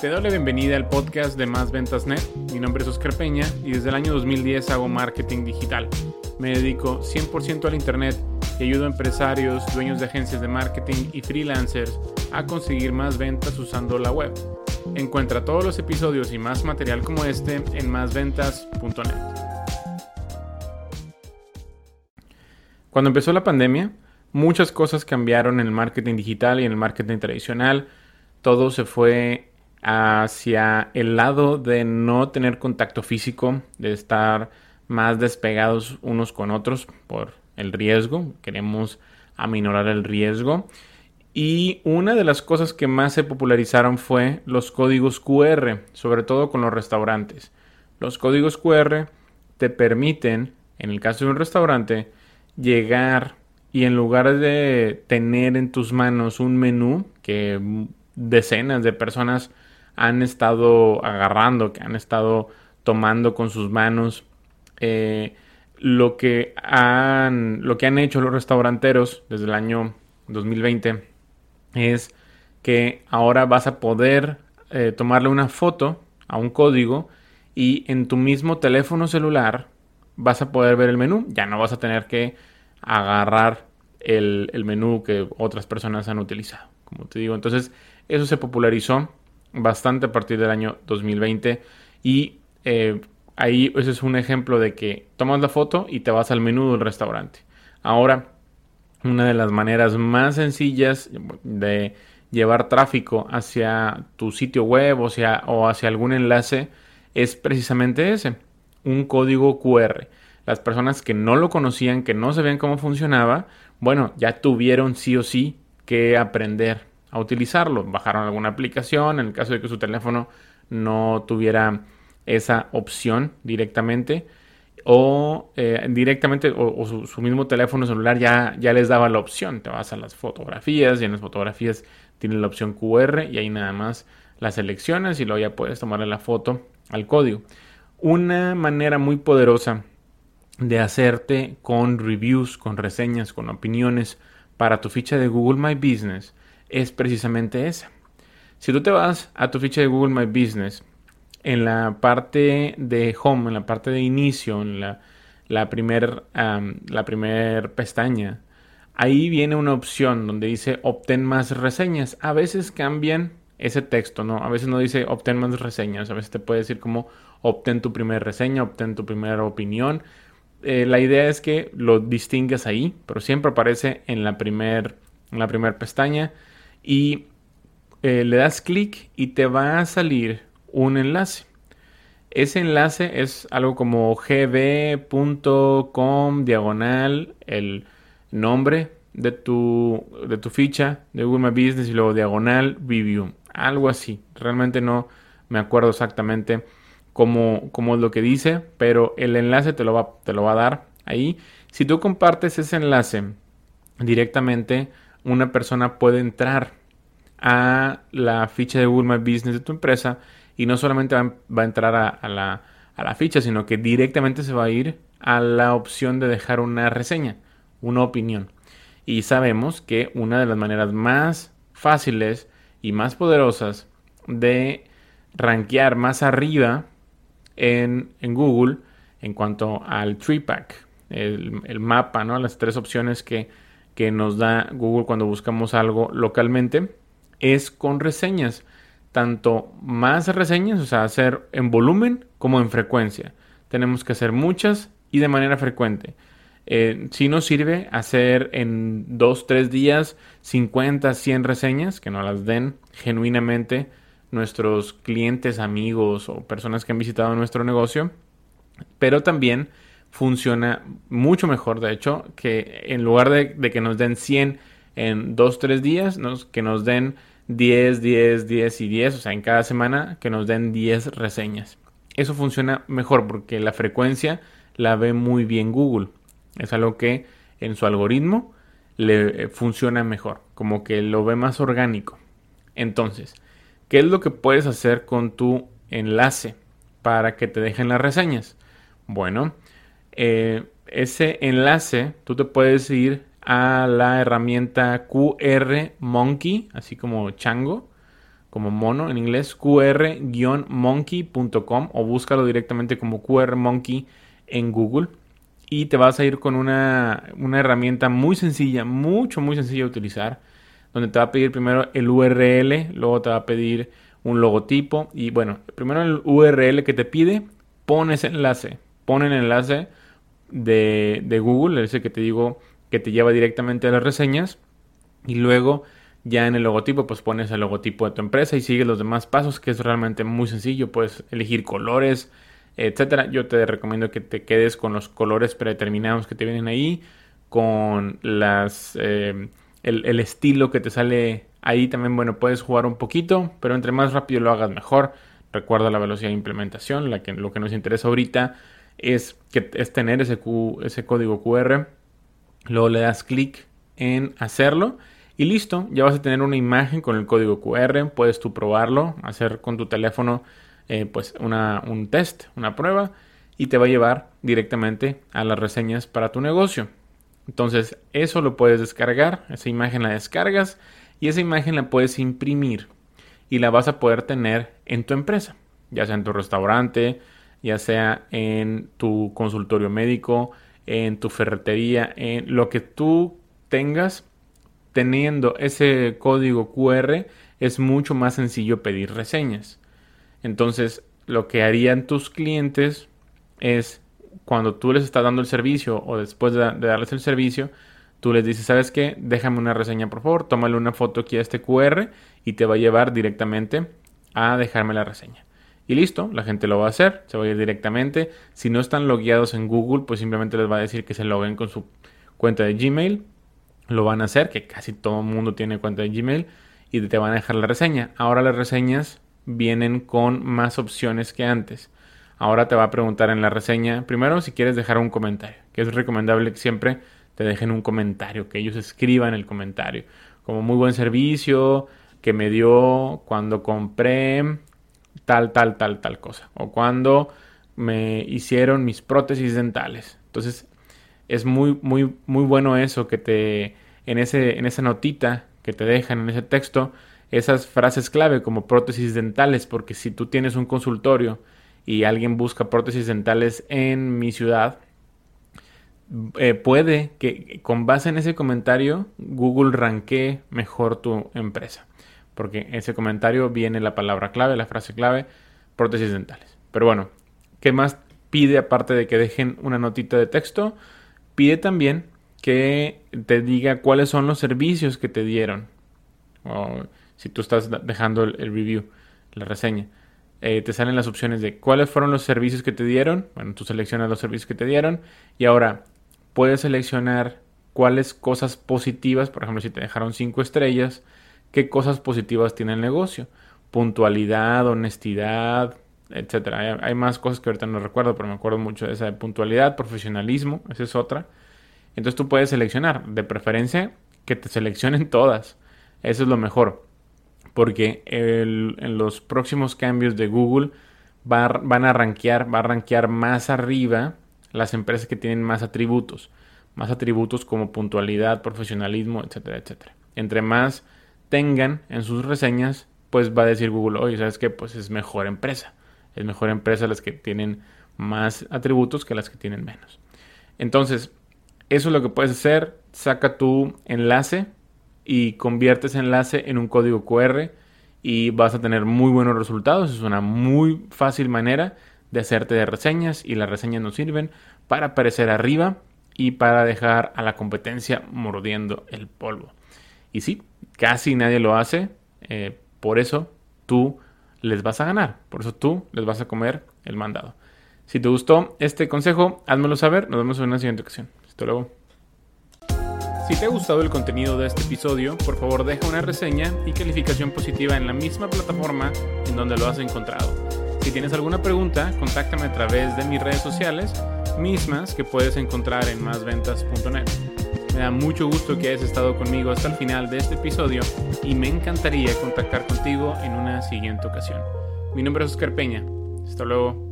Te doy la bienvenida al podcast de Más Ventas Net. Mi nombre es Oscar Peña y desde el año 2010 hago marketing digital. Me dedico 100% al Internet y ayudo a empresarios, dueños de agencias de marketing y freelancers a conseguir más ventas usando la web. Encuentra todos los episodios y más material como este en másventas.net. Cuando empezó la pandemia, muchas cosas cambiaron en el marketing digital y en el marketing tradicional. Todo se fue hacia el lado de no tener contacto físico, de estar más despegados unos con otros por el riesgo. Queremos aminorar el riesgo. Y una de las cosas que más se popularizaron fue los códigos QR, sobre todo con los restaurantes. Los códigos QR te permiten, en el caso de un restaurante, llegar y en lugar de tener en tus manos un menú que decenas de personas han estado agarrando, que han estado tomando con sus manos, eh, lo, que han, lo que han hecho los restauranteros desde el año 2020 es que ahora vas a poder eh, tomarle una foto a un código y en tu mismo teléfono celular vas a poder ver el menú. Ya no vas a tener que agarrar el, menú que otras personas han utilizado. Como te digo, entonces eso se popularizó bastante a partir del año 2020 y eh, ahí ese es un ejemplo de que tomas la foto y te vas al menú del restaurante. Ahora, una de las maneras más sencillas de llevar tráfico hacia tu sitio web o o hacia algún enlace es precisamente ese, un código QR. Las personas que no lo conocían, que no sabían cómo funcionaba, bueno, ya tuvieron sí o sí que aprender a utilizarlo. Bajaron alguna aplicación, en el caso de que su teléfono no tuviera esa opción directamente o eh, directamente o, su, mismo teléfono celular ya, ya les daba la opción. Te vas a las fotografías y en las fotografías tienen la opción QR y ahí nada más las seleccionas y luego ya puedes tomarle la foto al código. Una manera muy poderosa de hacerte con reviews, con reseñas, con opiniones para tu ficha de Google My Business es precisamente esa. Si tú te vas a tu ficha de Google My Business, en la parte de home, en la parte de inicio, en la, la primera primer pestaña, ahí viene una opción donde dice obtén más reseñas. A veces cambian ese texto, ¿no? A veces no dice obtén más reseñas, a veces te puede decir como obtén tu primera reseña, obtén tu primera opinión. Eh, la idea es que lo distingas ahí, pero siempre aparece en la primera primer pestaña y eh, le das clic y te va a salir un enlace. Ese enlace es algo como gb.com diagonal el nombre de tu, de tu ficha de Google My Business y luego diagonal review. Algo así. Realmente no me acuerdo exactamente cómo, cómo es lo que dice, pero el enlace te lo, va, te lo va a dar ahí. Si tú compartes ese enlace directamente, una persona puede entrar a la ficha de Google My Business de tu empresa y no solamente va, a entrar a, la, a, la, ficha, sino que directamente se va a ir a la opción de dejar una reseña, una opinión. Y sabemos que una de las maneras más fáciles y más poderosas de rankear más arriba en, en Google en cuanto al tree pack, el, el mapa, ¿no? las tres opciones que que nos da Google cuando buscamos algo localmente es con reseñas. Tanto más reseñas, o sea, hacer en volumen como en frecuencia. Tenemos que hacer muchas y de manera frecuente. Eh, si nos sirve hacer en 2, 3 días 50, 100 reseñas que nos las den genuinamente nuestros clientes, amigos o personas que han visitado nuestro negocio. Pero también funciona mucho mejor, de hecho, que en lugar de, que nos den 100 en 2, 3 días, que nos den 10, 10, 10 y 10, o sea, en cada semana que nos den 10 reseñas. Eso funciona mejor porque la frecuencia la ve muy bien Google. Es algo que en su algoritmo le eh, funciona mejor, como que lo ve más orgánico. Entonces, ¿qué es lo que puedes hacer con tu enlace para que te dejen las reseñas? Bueno, eh, ese enlace tú te puedes ir a la herramienta QR Monkey, así como Chango, como mono en inglés, qr-monkey.com o búscalo directamente como QR Monkey en Google y te vas a ir con una, una, herramienta muy sencilla, mucho, muy sencilla de utilizar, donde te va a pedir primero el URL, luego te va a pedir un logotipo y bueno, primero el URL que te pide, pones enlace, pon el enlace de, Google, ese que te digo que te lleva directamente a las reseñas y luego ya en el logotipo pues pones el logotipo de tu empresa y sigues los demás pasos que es realmente muy sencillo, puedes elegir colores, etcétera. Yo te recomiendo que te quedes con los colores predeterminados que te vienen ahí, con las eh, el, estilo que te sale ahí también, bueno, puedes jugar un poquito, pero entre más rápido lo hagas mejor. Recuerda la velocidad de implementación, la que, lo que nos interesa ahorita es, que, es tener ese, ese código QR. Luego le das clic en hacerlo y listo, ya vas a tener una imagen con el código QR. Puedes tú probarlo, hacer con tu teléfono eh, pues una, un test, una prueba, y te va a llevar directamente a las reseñas para tu negocio. Entonces, eso lo puedes descargar, esa imagen la descargas y esa imagen la puedes imprimir y la vas a poder tener en tu empresa, ya sea en tu restaurante, ya sea en tu consultorio médico, en tu ferretería, en lo que tú tengas teniendo ese código QR es mucho más sencillo pedir reseñas. Entonces, lo que harían tus clientes es cuando tú les estás dando el servicio o después de, darles el servicio, tú les dices, ¿sabes qué? Déjame una reseña, por favor, tómale una foto aquí a este QR y te va a llevar directamente a dejarme la reseña. Y listo, la gente lo va a hacer, se va a ir directamente. Si no están logueados en Google, pues simplemente les va a decir que se loguen con su cuenta de Gmail. Lo van a hacer, que casi todo el mundo tiene cuenta de Gmail, y te van a dejar la reseña. Ahora las reseñas vienen con más opciones que antes. Ahora te va a preguntar en la reseña, primero si quieres dejar un comentario, que es recomendable que siempre te dejen un comentario, que ellos escriban el comentario, como muy buen servicio que me dio cuando compré tal, tal, tal, tal cosa, o cuando me hicieron mis prótesis dentales. Entonces, es muy, muy, muy bueno eso que te, en, ese, en esa notita que te dejan, en ese texto, esas frases clave como prótesis dentales, porque si tú tienes un consultorio y alguien busca prótesis dentales en mi ciudad, eh, puede que con base en ese comentario Google ranquee mejor tu empresa. Porque en ese comentario viene la palabra clave, la frase clave, prótesis dentales. Pero bueno, ¿qué más pide aparte de que dejen una notita de texto? Pide también que te diga cuáles son los servicios que te dieron si tú estás dejando el, review, la reseña, eh, te salen las opciones de cuáles fueron los servicios que te dieron. Bueno, tú seleccionas los servicios que te dieron y ahora puedes seleccionar cuáles cosas positivas, por ejemplo, si te dejaron cinco estrellas, qué cosas positivas tiene el negocio. Puntualidad, honestidad, etcétera. Hay, más cosas que ahorita no recuerdo, pero me acuerdo mucho de esa de puntualidad, profesionalismo, esa es otra. Entonces tú puedes seleccionar, de preferencia, que te seleccionen todas. Eso es lo mejor porque en los próximos cambios de Google van a rankear, va a rankear más arriba las empresas que tienen más atributos, más atributos como puntualidad, profesionalismo, etcétera, etcétera. Entre más tengan en sus reseñas, pues va a decir Google, oye, ¿sabes qué? Pues es mejor empresa. Es mejor empresa las que tienen más atributos que las que tienen menos. Entonces, eso es lo que puedes hacer. Saca tu enlace y conviertes enlace en un código QR y vas a tener muy buenos resultados. Es una muy fácil manera de hacerte de reseñas y las reseñas nos sirven para aparecer arriba y para dejar a la competencia mordiendo el polvo. Y sí, casi nadie lo hace, eh, por eso tú les vas a ganar, por eso tú les vas a comer el mandado. Si te gustó este consejo, házmelo saber, nos vemos en una siguiente ocasión. Hasta luego. Si te ha gustado el contenido de este episodio, por favor deja una reseña y calificación positiva en la misma plataforma en donde lo has encontrado. Si tienes alguna pregunta, contáctame a través de mis redes sociales, mismas que puedes encontrar en másventas.net. Me da mucho gusto que hayas estado conmigo hasta el final de este episodio y me encantaría contactar contigo en una siguiente ocasión. Mi nombre es Oscar Peña. Hasta luego.